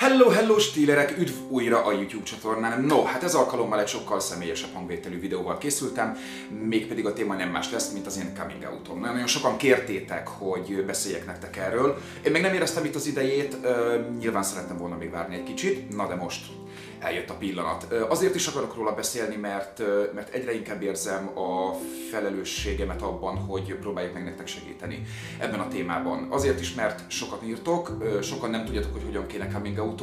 Hello, hello stílerek, üdv újra a YouTube csatornán. No, hát ez alkalommal egy sokkal személyesebb hangvételű videóval készültem, mégpedig a téma nem más lesz, mint az én coming outom. Nagyon sokan kértétek, hogy beszéljek nektek erről. Én még nem éreztem itt az idejét, nyilván szerettem volna még várni egy kicsit, na de most eljött a pillanat. Azért is akarok róla beszélni, mert, mert egyre inkább érzem a felelősségemet abban, hogy próbáljuk meg nektek segíteni ebben a témában. Azért is, mert sokat írtok, sokan nem tudjátok, hogy hogyan kéne coming out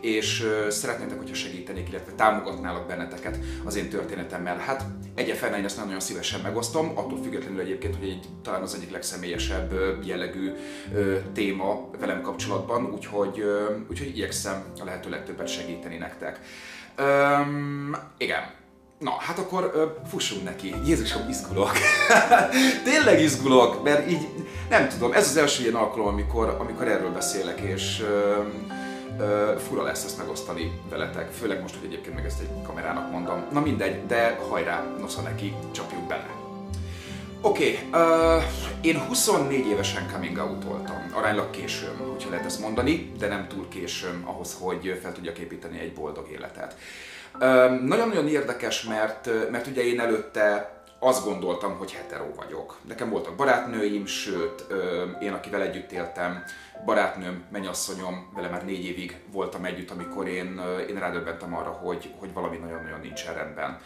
és szeretnétek, hogyha segítenék, illetve támogatnálak benneteket az én történetemmel. Hát egyefen én ezt nagyon szívesen megosztom, attól függetlenül egyébként, hogy egy, talán az egyik legszemélyesebb jellegű téma velem kapcsolatban, úgyhogy, úgyhogy igyekszem a lehető legtöbbet segíteni nektek. Öm, igen. Na, hát akkor ö, fussunk neki. Jézusom, izgulok. Tényleg izgulok, mert így, nem tudom, ez az első ilyen alkalom, amikor, amikor erről beszélek, és ö, ö, fura lesz ezt megosztani veletek, főleg most, hogy egyébként meg ezt egy kamerának mondom. Na mindegy, de hajrá, nosza neki, csapjuk bele. Oké, okay, uh, én 24 évesen coming out voltam, aránylag későn, hogyha lehet ezt mondani, de nem túl későn ahhoz, hogy fel tudjak építeni egy boldog életet. Nagyon-nagyon érdekes, mert, mert ugye én előtte azt gondoltam, hogy hetero vagyok. Nekem voltak barátnőim, sőt, én, akivel együtt éltem, barátnőm, mennyasszonyom, vele már négy évig voltam együtt, amikor én, én rádöbbentem arra, hogy, hogy valami nagyon-nagyon nincsen rendben.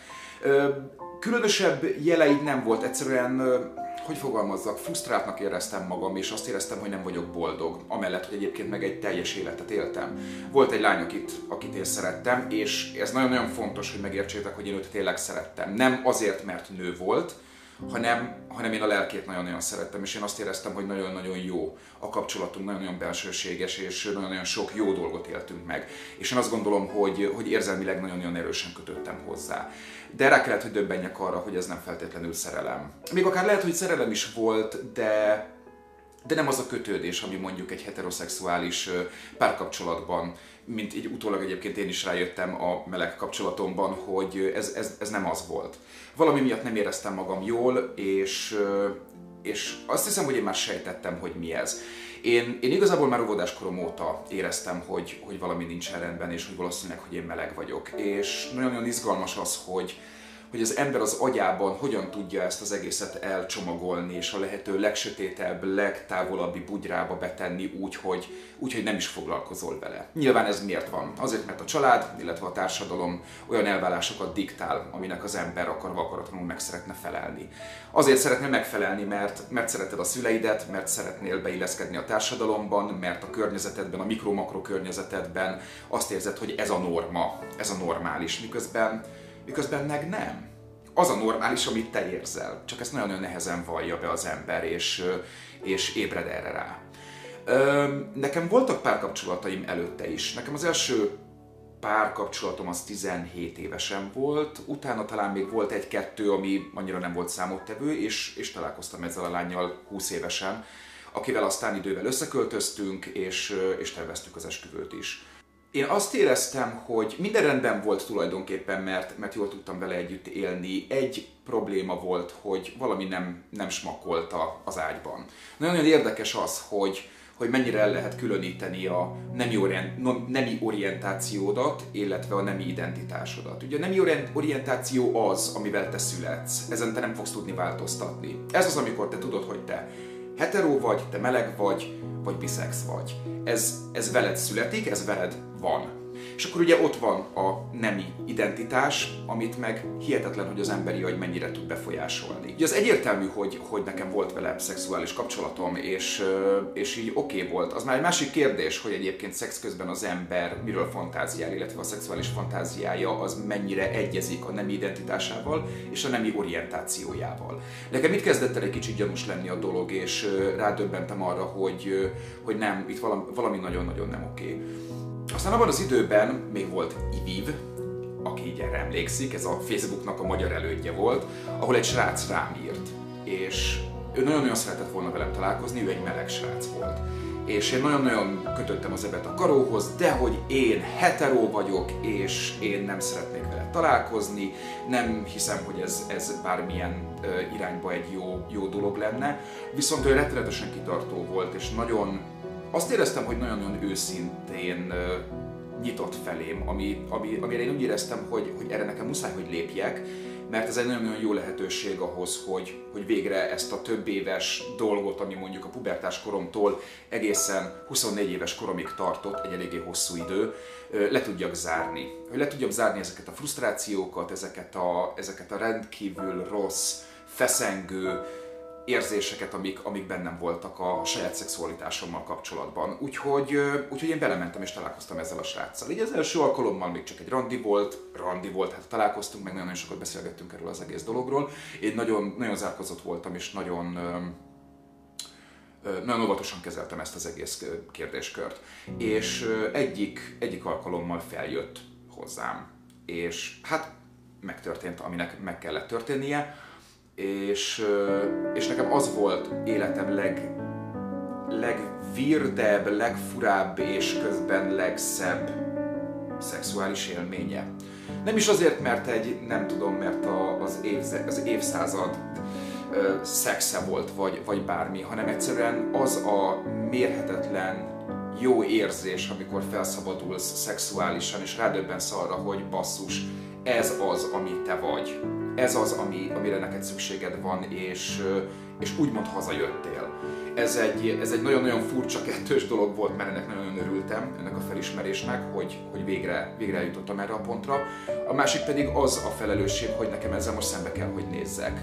Különösebb jeleid nem volt, egyszerűen, hogy fogalmazzak, frusztráltnak éreztem magam, és azt éreztem, hogy nem vagyok boldog, amellett, hogy egyébként meg egy teljes életet éltem. Volt egy lány, akit, akit én szerettem, és ez nagyon-nagyon fontos, hogy megértsétek, hogy én őt tényleg szerettem. Nem azért, mert nő volt, hanem, hanem én a lelkét nagyon-nagyon szerettem, és én azt éreztem, hogy nagyon-nagyon jó a kapcsolatunk, nagyon-nagyon belsőséges, és nagyon-nagyon sok jó dolgot éltünk meg. És én azt gondolom, hogy, hogy érzelmileg nagyon-nagyon erősen kötöttem hozzá. De rá kellett, hogy döbbenjek arra, hogy ez nem feltétlenül szerelem. Még akár lehet, hogy szerelem is volt, de, de nem az a kötődés, ami mondjuk egy heteroszexuális párkapcsolatban, mint így utólag egyébként én is rájöttem a meleg kapcsolatomban, hogy ez, ez, ez nem az volt. Valami miatt nem éreztem magam jól, és, és azt hiszem, hogy én már sejtettem, hogy mi ez. Én, én igazából már óvodáskorom óta éreztem, hogy, hogy valami nincs rendben, és hogy valószínűleg, hogy én meleg vagyok. És nagyon-nagyon izgalmas az, hogy, hogy az ember az agyában hogyan tudja ezt az egészet elcsomagolni, és a lehető legsötétebb, legtávolabbi bugyrába betenni úgy, hogy, úgy, hogy nem is foglalkozol vele. Nyilván ez miért van? Azért, mert a család, illetve a társadalom olyan elvárásokat diktál, aminek az ember akarva akaratlanul meg szeretne felelni. Azért szeretne megfelelni, mert, mert szereted a szüleidet, mert szeretnél beilleszkedni a társadalomban, mert a környezetedben, a mikro-makro környezetedben azt érzed, hogy ez a norma, ez a normális, miközben miközben meg nem. Az a normális, amit te érzel, csak ezt nagyon-nagyon nehezen vallja be az ember, és, és ébred erre rá. Nekem voltak párkapcsolataim előtte is. Nekem az első párkapcsolatom az 17 évesen volt, utána talán még volt egy-kettő, ami annyira nem volt számottevő, és, és találkoztam ezzel a lányjal 20 évesen, akivel aztán idővel összeköltöztünk, és, és terveztük az esküvőt is. Én azt éreztem, hogy minden rendben volt tulajdonképpen, mert, mert jól tudtam vele együtt élni. Egy probléma volt, hogy valami nem, nem smakolta az ágyban. Nagyon-nagyon érdekes az, hogy, hogy mennyire el lehet különíteni a nemi, orient, nemi orientációdat, illetve a nemi identitásodat. Ugye a nemi orientáció az, amivel te születsz, ezen te nem fogsz tudni változtatni. Ez az, amikor te tudod, hogy te hetero vagy, te meleg vagy, vagy biszex vagy. Ez, ez veled születik, ez veled van. És akkor ugye ott van a nemi identitás, amit meg hihetetlen, hogy az emberi agy mennyire tud befolyásolni. Ugye az egyértelmű, hogy, hogy nekem volt vele szexuális kapcsolatom, és, és így oké okay volt. Az már egy másik kérdés, hogy egyébként szex közben az ember miről fantáziál, illetve a szexuális fantáziája az mennyire egyezik a nemi identitásával és a nemi orientációjával. Nekem itt kezdett el egy kicsit gyanús lenni a dolog, és rádöbbentem arra, hogy, hogy nem, itt valami, nagyon-nagyon nem oké. Okay. Aztán abban az időben még volt Iviv, aki így erre emlékszik, ez a Facebooknak a magyar elődje volt, ahol egy srác rám írt, és ő nagyon-nagyon szeretett volna velem találkozni, ő egy meleg srác volt. És én nagyon-nagyon kötöttem az ebet a karóhoz, de hogy én hetero vagyok, és én nem szeretnék vele találkozni, nem hiszem, hogy ez, ez bármilyen irányba egy jó, jó dolog lenne. Viszont ő rettenetesen kitartó volt, és nagyon azt éreztem, hogy nagyon-nagyon őszintén nyitott felém, ami, ami, amire én úgy éreztem, hogy, hogy erre nekem muszáj, hogy lépjek, mert ez egy nagyon-nagyon jó lehetőség ahhoz, hogy, hogy végre ezt a több éves dolgot, ami mondjuk a pubertás koromtól egészen 24 éves koromig tartott, egy eléggé hosszú idő, le tudjak zárni. Hogy le tudjam zárni ezeket a frusztrációkat, ezeket a, ezeket a rendkívül rossz, feszengő, érzéseket, amik, amik bennem voltak a saját szexualitásommal kapcsolatban. Úgyhogy, úgyhogy én belementem és találkoztam ezzel a sráccal. Így az első alkalommal még csak egy randi volt, randi volt, hát találkoztunk, meg nagyon sokat beszélgettünk erről az egész dologról. Én nagyon, nagyon zárkozott voltam, és nagyon, nagyon óvatosan kezeltem ezt az egész kérdéskört. És egyik, egyik alkalommal feljött hozzám, és hát megtörtént, aminek meg kellett történnie és, és nekem az volt életem leg, legvirdebb, legfurább és közben legszebb szexuális élménye. Nem is azért, mert egy, nem tudom, mert a, az, évze, az évszázad ö, szexe volt, vagy, vagy bármi, hanem egyszerűen az a mérhetetlen jó érzés, amikor felszabadulsz szexuálisan, és rádöbbensz arra, hogy basszus, ez az, ami te vagy ez az, ami, amire neked szükséged van, és, és úgymond hazajöttél. Ez egy, ez egy nagyon-nagyon furcsa kettős dolog volt, mert ennek nagyon örültem, ennek a felismerésnek, hogy, hogy végre, végre eljutottam erre a pontra. A másik pedig az a felelősség, hogy nekem ezzel most szembe kell, hogy nézzek.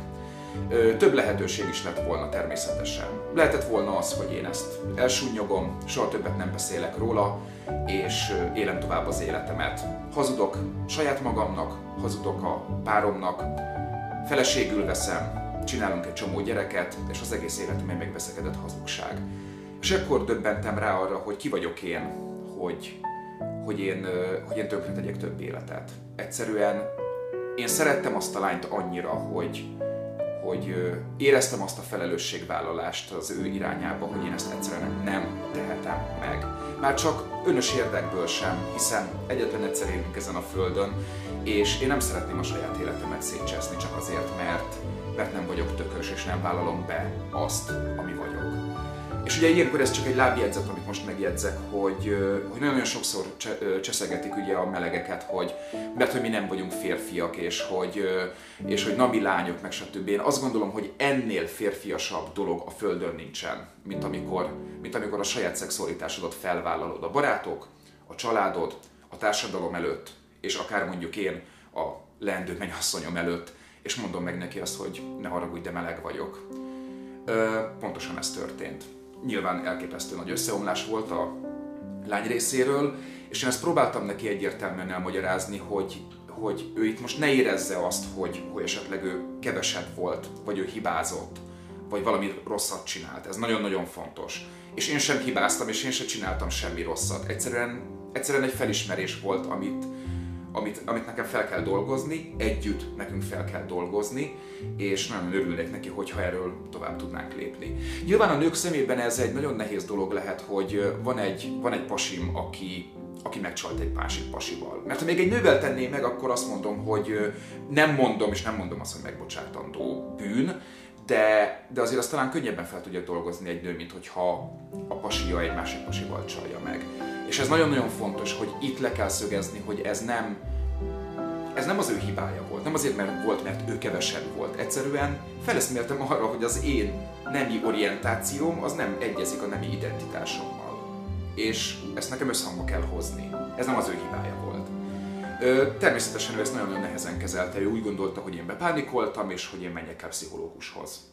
Több lehetőség is lett volna természetesen. Lehetett volna az, hogy én ezt elsúnyogom, soha többet nem beszélek róla, és élem tovább az életemet. Hazudok saját magamnak, hazudok a páromnak, feleségül veszem, csinálunk egy csomó gyereket, és az egész életem egy megveszekedett hazugság. És ekkor döbbentem rá arra, hogy ki vagyok én, hogy, hogy én, hogy én tönkre tegyek több életet. Egyszerűen én szerettem azt a lányt annyira, hogy, hogy éreztem azt a felelősségvállalást az ő irányába, hogy én ezt egyszerűen nem tehetem meg. Már csak önös érdekből sem, hiszen egyetlen egyszer élünk ezen a földön, és én nem szeretném a saját életemet szétcseszni csak azért, mert, mert nem vagyok tökös, és nem vállalom be azt, ami vagyok. És ugye ilyenkor ez csak egy lábjegyzet, amit most megjegyzek, hogy, hogy nagyon-nagyon sokszor cseszegetik ugye a melegeket, hogy mert hogy mi nem vagyunk férfiak, és hogy, és hogy na lányok, meg stb. Én azt gondolom, hogy ennél férfiasabb dolog a Földön nincsen, mint amikor, mint amikor a saját szexualitásodat felvállalod a barátok, a családod, a társadalom előtt, és akár mondjuk én a leendő mennyasszonyom előtt, és mondom meg neki azt, hogy ne haragudj, de meleg vagyok. Ö, pontosan ez történt. Nyilván elképesztő nagy összeomlás volt a lány részéről, és én ezt próbáltam neki egyértelműen elmagyarázni, hogy, hogy ő itt most ne érezze azt, hogy, hogy esetleg ő kevesebb volt, vagy ő hibázott, vagy valami rosszat csinált. Ez nagyon-nagyon fontos. És én sem hibáztam, és én sem csináltam semmi rosszat. Egyszerűen, egyszerűen egy felismerés volt, amit, amit, amit nekem fel kell dolgozni, együtt nekünk fel kell dolgozni, és nagyon örülnék neki, hogyha erről tovább tudnánk lépni. Nyilván a nők szemében ez egy nagyon nehéz dolog lehet, hogy van egy, van egy pasim, aki, aki megcsalt egy másik pasival. Mert ha még egy nővel tenné meg, akkor azt mondom, hogy nem mondom, és nem mondom azt, hogy megbocsátandó bűn, de, de azért azt talán könnyebben fel tudja dolgozni egy nő, mint hogyha a pasia egy másik pasival csalja meg. És ez nagyon-nagyon fontos, hogy itt le kell szögezni, hogy ez nem, ez nem az ő hibája volt, nem azért mert volt, mert ő kevesebb volt. Egyszerűen feleszméltem arra, hogy az én nemi orientációm az nem egyezik a nemi identitásommal. És ezt nekem összhangba kell hozni. Ez nem az ő hibája volt. Természetesen ő ezt nagyon-nagyon nehezen kezelte, ő úgy gondolta, hogy én bepánikoltam, és hogy én menjek el pszichológushoz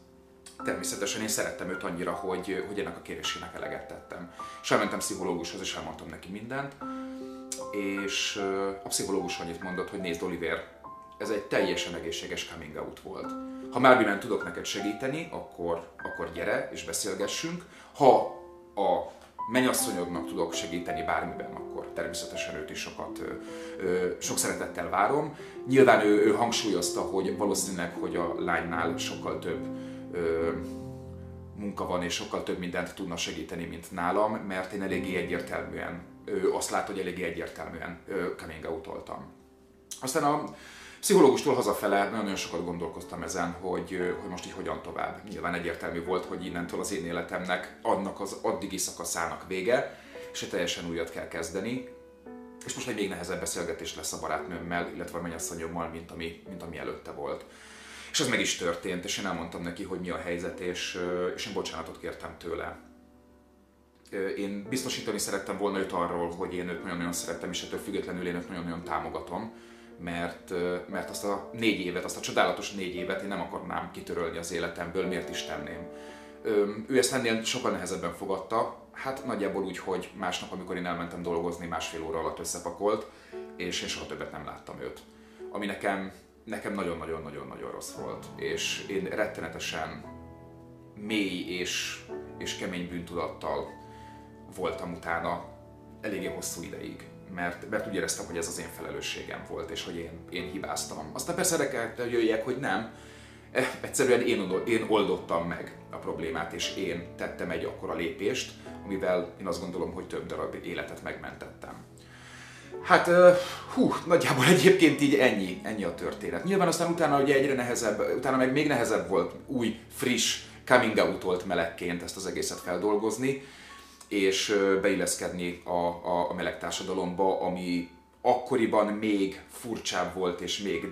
természetesen én szerettem őt annyira, hogy, hogy ennek a kérésének eleget tettem. És elmentem pszichológushoz, és elmondtam neki mindent, és a pszichológus annyit mondott, hogy nézd Oliver, ez egy teljesen egészséges coming out volt. Ha bármiben tudok neked segíteni, akkor, akkor gyere és beszélgessünk. Ha a mennyasszonyodnak tudok segíteni bármiben, akkor természetesen őt is sokat, sok szeretettel várom. Nyilván ő, ő hangsúlyozta, hogy valószínűleg, hogy a lánynál sokkal több munka van, és sokkal több mindent tudna segíteni, mint nálam, mert én eléggé egyértelműen, ő azt lát, hogy eléggé egyértelműen coming out. Aztán a Pszichológustól hazafele nagyon-nagyon sokat gondolkoztam ezen, hogy, hogy most így hogyan tovább. Nyilván egyértelmű volt, hogy innentől az én életemnek annak az addigi szakaszának vége, és teljesen újat kell kezdeni. És most egy még nehezebb beszélgetés lesz a barátnőmmel, illetve a mennyasszonyommal, mint ami, mint ami előtte volt. És ez meg is történt, és én elmondtam neki, hogy mi a helyzet, és, és én bocsánatot kértem tőle. Én biztosítani szerettem volna őt arról, hogy én őt nagyon-nagyon szerettem, és ettől függetlenül én őt nagyon-nagyon támogatom, mert, mert azt a négy évet, azt a csodálatos négy évet én nem akarnám kitörölni az életemből, miért is tenném. Ő ezt ennél sokkal nehezebben fogadta, hát nagyjából úgy, hogy másnap, amikor én elmentem dolgozni, másfél óra alatt összepakolt, és én soha többet nem láttam őt. Ami nekem nekem nagyon-nagyon-nagyon-nagyon rossz volt, és én rettenetesen mély és, és kemény bűntudattal voltam utána eléggé hosszú ideig, mert, mert úgy éreztem, hogy ez az én felelősségem volt, és hogy én, én hibáztam. Aztán persze erre kell jöjjek, hogy nem, eh, egyszerűen én, én oldottam meg a problémát, és én tettem egy akkora lépést, amivel én azt gondolom, hogy több darab életet megmentettem. Hát, hú, nagyjából egyébként így ennyi, ennyi a történet. Nyilván aztán utána ugye egyre nehezebb, utána meg még nehezebb volt új, friss, coming out melegként ezt az egészet feldolgozni, és beilleszkedni a, a, a meleg társadalomba, ami akkoriban még furcsább volt, és még,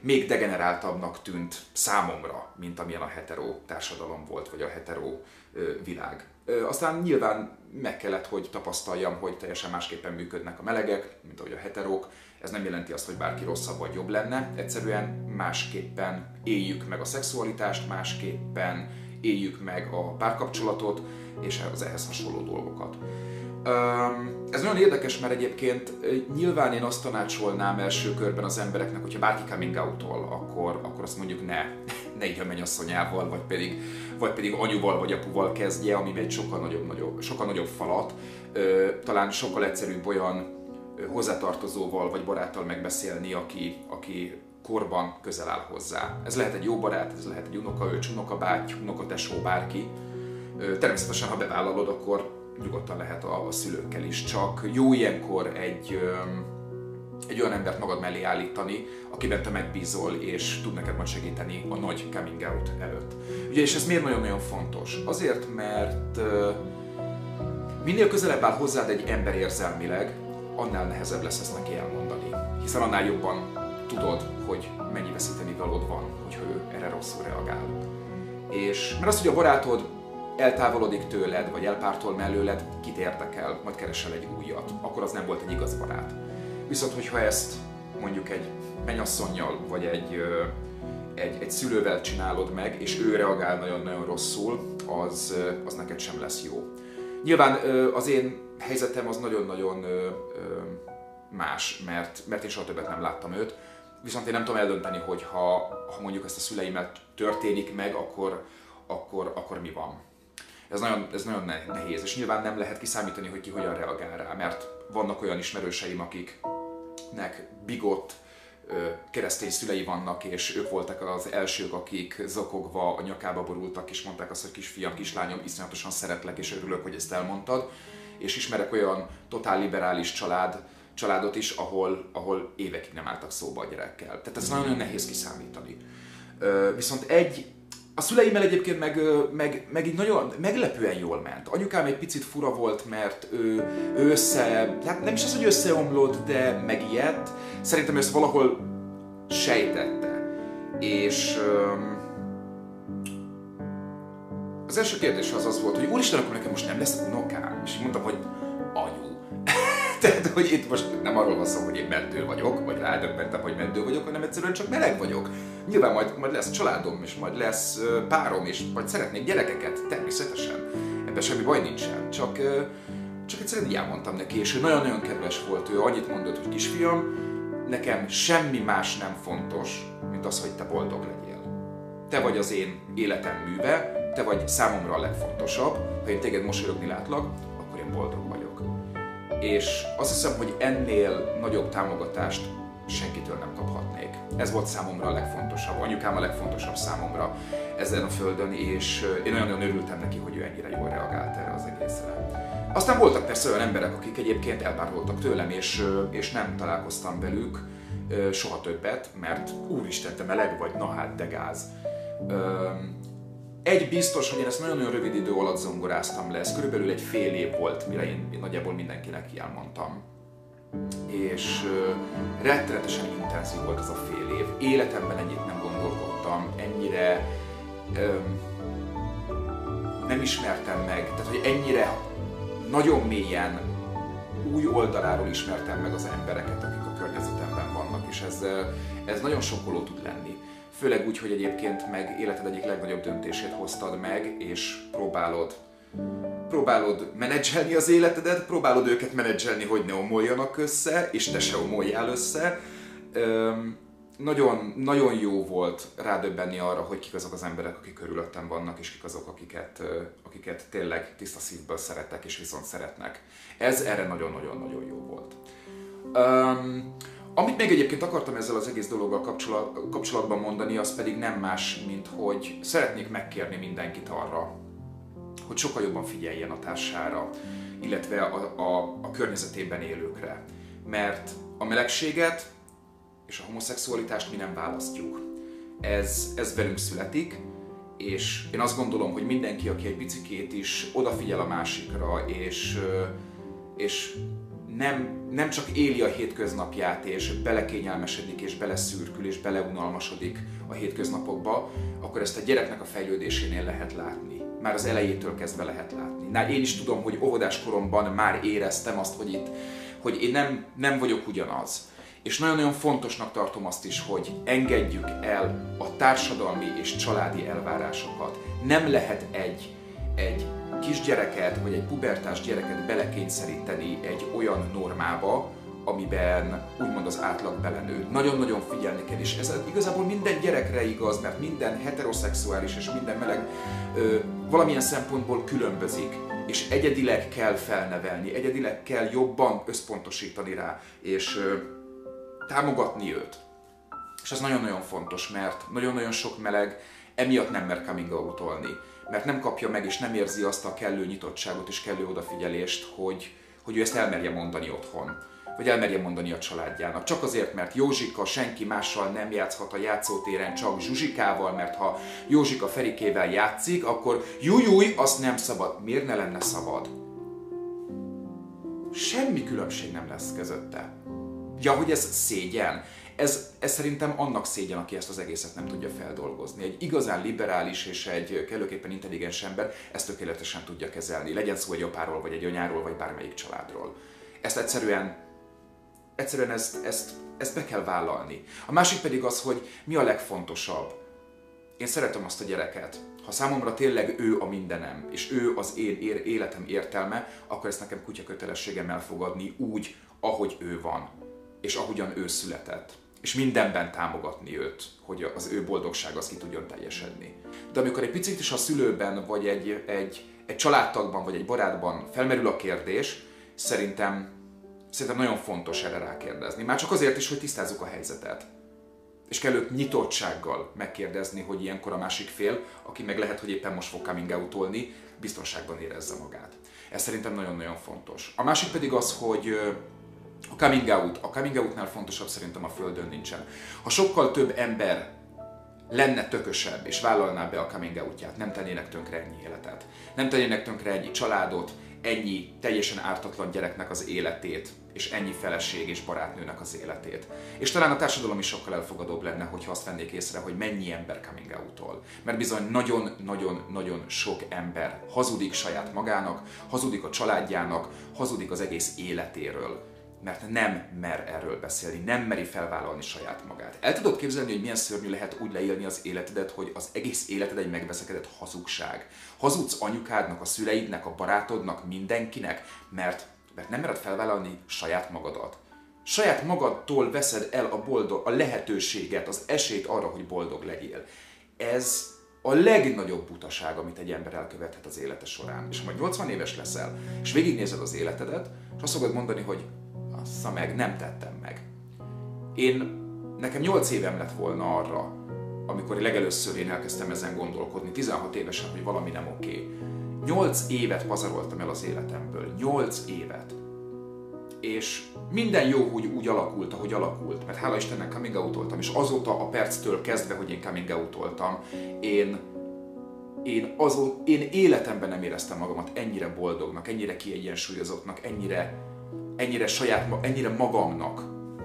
még degeneráltabbnak tűnt számomra, mint amilyen a hetero társadalom volt, vagy a hetero világ. Aztán nyilván meg kellett, hogy tapasztaljam, hogy teljesen másképpen működnek a melegek, mint ahogy a heterók. Ez nem jelenti azt, hogy bárki rosszabb vagy jobb lenne, egyszerűen másképpen éljük meg a szexualitást, másképpen éljük meg a párkapcsolatot és az ehhez hasonló dolgokat. Ez nagyon érdekes, mert egyébként nyilván én azt tanácsolnám első körben az embereknek, hogyha bárki coming out akkor, akkor azt mondjuk ne, ne így a mennyasszonyával, vagy pedig, vagy pedig anyuval vagy apuval kezdje, ami egy sokkal nagyobb, nagyobb, sokkal nagyobb falat. Talán sokkal egyszerűbb olyan hozzátartozóval vagy baráttal megbeszélni, aki, aki korban közel áll hozzá. Ez lehet egy jó barát, ez lehet egy unokaöcs, unokabáty, unokatesó, bárki. Természetesen, ha bevállalod, akkor nyugodtan lehet a, a szülőkkel is, csak jó ilyenkor egy, egy olyan embert magad mellé állítani, akiben te megbízol, és tud neked majd segíteni a nagy coming out előtt. Ugye, és ez miért nagyon-nagyon fontos? Azért, mert minél közelebb áll hozzád egy ember érzelmileg, annál nehezebb lesz ezt neki elmondani. Hiszen annál jobban tudod, hogy mennyi veszíteni valód van, hogyha ő erre rosszul reagál. És mert az, hogy a barátod eltávolodik tőled, vagy elpártol mellőled, kit érdekel, majd keresel egy újat. Akkor az nem volt egy igaz barát. Viszont, hogyha ezt mondjuk egy menyasszonyjal, vagy egy, egy, egy szülővel csinálod meg, és ő reagál nagyon-nagyon rosszul, az, az neked sem lesz jó. Nyilván az én helyzetem az nagyon-nagyon más, mert, mert én soha többet nem láttam őt, viszont én nem tudom eldönteni, hogy ha, ha mondjuk ezt a szüleimmel történik meg, akkor, akkor, akkor mi van. Ez nagyon, ez nagyon nehéz, és nyilván nem lehet kiszámítani, hogy ki hogyan reagál rá, mert vannak olyan ismerőseim, akiknek bigott, keresztény szülei vannak, és ők voltak az elsők, akik zokogva a nyakába borultak, és mondták azt, hogy kisfiam, kislányom, iszonyatosan szeretlek, és örülök, hogy ezt elmondtad. És ismerek olyan totál liberális család, családot is, ahol, ahol évekig nem álltak szóba a gyerekkel. Tehát ez nagyon nehéz kiszámítani. Viszont egy a szüleimmel egyébként meg, meg, meg így nagyon meglepően jól ment. Anyukám egy picit fura volt, mert ő, ő össze, hát nem is az, hogy összeomlott, de megijedt. Szerintem ezt valahol sejtette. És az első kérdés az az volt, hogy úristen, akkor nekem most nem lesz unokám. És így mondtam, hogy. Hogy itt most nem arról van szó, hogy én mentő vagyok, vagy rádöbbentem, hogy mentő vagyok, hanem egyszerűen csak meleg vagyok. Nyilván majd, majd lesz családom, és majd lesz párom, és majd szeretnék gyerekeket, természetesen. Ebben semmi baj nincsen. Csak, csak egyszerűen így elmondtam neki, és ő nagyon-nagyon kedves volt. Ő annyit mondott, hogy kisfiam, nekem semmi más nem fontos, mint az, hogy te boldog legyél. Te vagy az én életem műve, te vagy számomra a legfontosabb. Ha én téged mosolyogni látlak, akkor én boldog és azt hiszem, hogy ennél nagyobb támogatást senkitől nem kaphatnék. Ez volt számomra a legfontosabb, anyukám a legfontosabb számomra ezen a földön, és én nagyon-nagyon örültem neki, hogy ő ennyire jól reagált erre az egészre. Aztán voltak persze olyan emberek, akik egyébként elpároltak tőlem, és, és nem találkoztam velük, soha többet, mert úristen, te meleg vagy, na hát, de gáz. Egy biztos, hogy én ezt nagyon-nagyon rövid idő alatt zongoráztam le, ez körülbelül egy fél év volt, mire én nagyjából mindenkinek elmondtam. És rettenetesen intenzív volt ez a fél év. Életemben ennyit nem gondolkodtam, ennyire öm, nem ismertem meg, tehát hogy ennyire nagyon mélyen új oldaláról ismertem meg az embereket, akik a környezetemben vannak, és ez, ez nagyon sokkoló tud lenni. Főleg úgy, hogy egyébként meg életed egyik legnagyobb döntését hoztad meg, és próbálod próbálod menedzselni az életedet, próbálod őket menedzselni, hogy ne omoljanak össze, és te se omoljál össze. Üm, nagyon, nagyon jó volt rádöbbenni arra, hogy kik azok az emberek, akik körülöttem vannak, és kik azok, akiket, akiket tényleg tiszta szívből szeretek, és viszont szeretnek. Ez erre nagyon-nagyon-nagyon jó volt. Um, amit még egyébként akartam ezzel az egész dologgal kapcsolatban mondani, az pedig nem más, mint hogy szeretnék megkérni mindenkit arra, hogy sokkal jobban figyeljen a társára, illetve a, a, a környezetében élőkre. Mert a melegséget és a homoszexualitást mi nem választjuk. Ez, ez velünk születik, és én azt gondolom, hogy mindenki, aki egy picikét is odafigyel a másikra, és, és nem, nem csak éli a hétköznapját, és belekényelmesedik, és beleszürkül, és beleunalmasodik a hétköznapokba, akkor ezt a gyereknek a fejlődésénél lehet látni. Már az elejétől kezdve lehet látni. Na, én is tudom, hogy óvodás koromban már éreztem azt, hogy itt, hogy én nem, nem vagyok ugyanaz. És nagyon-nagyon fontosnak tartom azt is, hogy engedjük el a társadalmi és családi elvárásokat. Nem lehet egy, egy kisgyereket, vagy egy pubertás gyereket belekényszeríteni egy olyan normába, amiben úgymond az átlag belenő. Nagyon-nagyon figyelni kell, és ez igazából minden gyerekre igaz, mert minden heteroszexuális és minden meleg ö, valamilyen szempontból különbözik, és egyedileg kell felnevelni, egyedileg kell jobban összpontosítani rá, és ö, támogatni őt. És ez nagyon-nagyon fontos, mert nagyon-nagyon sok meleg emiatt nem mer coming out-olni mert nem kapja meg és nem érzi azt a kellő nyitottságot és kellő odafigyelést, hogy, hogy ő ezt elmerje mondani otthon vagy elmerje mondani a családjának. Csak azért, mert Józsika senki mással nem játszhat a játszótéren, csak Zsuzsikával, mert ha Józsika Ferikével játszik, akkor jújúj, azt nem szabad. Miért ne lenne szabad? Semmi különbség nem lesz közötte. Ja, hogy ez szégyen ez, ez szerintem annak szégyen, aki ezt az egészet nem tudja feldolgozni. Egy igazán liberális és egy kellőképpen intelligens ember ezt tökéletesen tudja kezelni. Legyen szó egy apáról, vagy egy anyáról, vagy bármelyik családról. Ezt egyszerűen, egyszerűen ezt, ezt, ezt be kell vállalni. A másik pedig az, hogy mi a legfontosabb. Én szeretem azt a gyereket. Ha számomra tényleg ő a mindenem, és ő az én életem értelme, akkor ezt nekem kutya kötelességem elfogadni úgy, ahogy ő van, és ahogyan ő született és mindenben támogatni őt, hogy az ő boldogság az ki tudjon teljesedni. De amikor egy picit is a szülőben, vagy egy, egy, egy családtagban, vagy egy barátban felmerül a kérdés, szerintem, szerintem nagyon fontos erre rákérdezni. Már csak azért is, hogy tisztázzuk a helyzetet. És kell őt nyitottsággal megkérdezni, hogy ilyenkor a másik fél, aki meg lehet, hogy éppen most fog coming out biztonságban érezze magát. Ez szerintem nagyon-nagyon fontos. A másik pedig az, hogy coming out. A coming outnál fontosabb szerintem a Földön nincsen. Ha sokkal több ember lenne tökösebb és vállalná be a coming outját, nem tennének tönkre ennyi életet. Nem tennének tönkre ennyi családot, ennyi teljesen ártatlan gyereknek az életét, és ennyi feleség és barátnőnek az életét. És talán a társadalom is sokkal elfogadóbb lenne, hogyha azt vennék észre, hogy mennyi ember coming out-tól. Mert bizony nagyon-nagyon-nagyon sok ember hazudik saját magának, hazudik a családjának, hazudik az egész életéről mert nem mer erről beszélni, nem meri felvállalni saját magát. El tudod képzelni, hogy milyen szörnyű lehet úgy leélni az életedet, hogy az egész életed egy megbeszekedett hazugság. Hazudsz anyukádnak, a szüleidnek, a barátodnak, mindenkinek, mert, mert nem mered felvállalni saját magadat. Saját magadtól veszed el a boldog, a lehetőséget, az esélyt arra, hogy boldog legyél. Ez a legnagyobb butaság, amit egy ember elkövethet az élete során. És ha majd 80 éves leszel, és végignézed az életedet, és azt fogod mondani, hogy assza meg, nem tettem meg. Én, nekem 8 évem lett volna arra, amikor legelőször én elkezdtem ezen gondolkodni, 16 évesen, hogy valami nem oké. Okay. 8 évet pazaroltam el az életemből, 8 évet. és minden jó, hogy úgy alakult, ahogy alakult, mert hála Istennek coming out és azóta a perctől kezdve, hogy én coming out én én, azó, én életemben nem éreztem magamat ennyire boldognak, ennyire kiegyensúlyozottnak, ennyire, ennyire saját, ennyire magamnak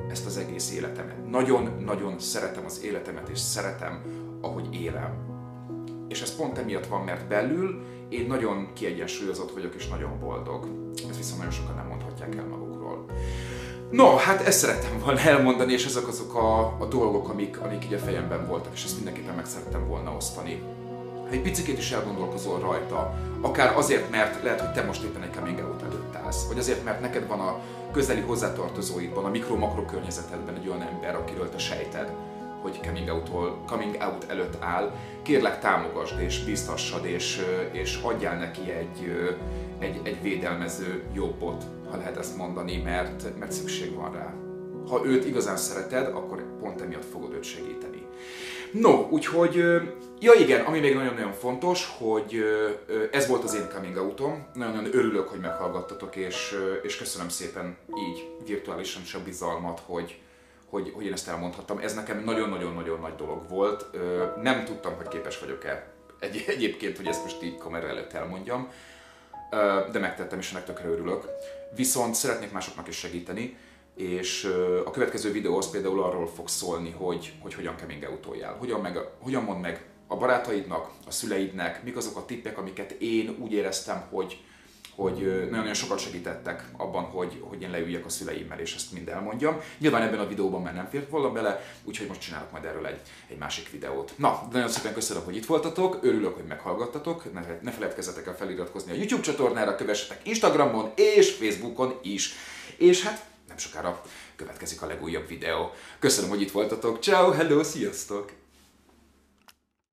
ezt az egész életemet. Nagyon-nagyon szeretem az életemet, és szeretem, ahogy élem. És ez pont emiatt van, mert belül én nagyon kiegyensúlyozott vagyok, és nagyon boldog. Ezt viszont nagyon sokan nem mondhatják el magukról. No, hát ezt szerettem volna elmondani, és ezek azok a, a dolgok, amik, amik így a fejemben voltak, és ezt mindenképpen meg szerettem volna osztani egy picit is elgondolkozol rajta, akár azért, mert lehet, hogy te most éppen egy coming out előtt állsz, vagy azért, mert neked van a közeli hozzátartozóidban, a mikro-makro környezetedben egy olyan ember, akiről te sejted, hogy coming out, coming out előtt áll, kérlek támogasd és biztassad, és, és adjál neki egy, egy, egy védelmező jobbot, ha lehet ezt mondani, mert, mert szükség van rá. Ha őt igazán szereted, akkor pont emiatt fogod őt segíteni. No, úgyhogy, ja igen, ami még nagyon-nagyon fontos, hogy ez volt az én coming outom. Nagyon-nagyon örülök, hogy meghallgattatok, és, és köszönöm szépen így virtuálisan is a bizalmat, hogy, hogy, hogy én ezt elmondhattam. Ez nekem nagyon-nagyon-nagyon nagy dolog volt. Nem tudtam, hogy képes vagyok-e egy, egyébként, hogy ezt most így kamera előtt elmondjam, de megtettem, és ennek tökre örülök. Viszont szeretnék másoknak is segíteni, és a következő videó az például arról fog szólni, hogy, hogy hogyan coming out hogyan, meg, hogyan mond meg a barátaidnak, a szüleidnek, mik azok a tippek, amiket én úgy éreztem, hogy, hogy nagyon-nagyon sokat segítettek abban, hogy, hogy én leüljek a szüleimmel, és ezt mind elmondjam. Nyilván ebben a videóban már nem fért volna bele, úgyhogy most csinálok majd erről egy, egy másik videót. Na, nagyon szépen köszönöm, hogy itt voltatok, örülök, hogy meghallgattatok, ne, ne feledkezzetek el feliratkozni a YouTube csatornára, kövessetek Instagramon és Facebookon is. És hát nem sokára következik a legújabb videó. Köszönöm, hogy itt voltatok. Ciao, hello, sziasztok!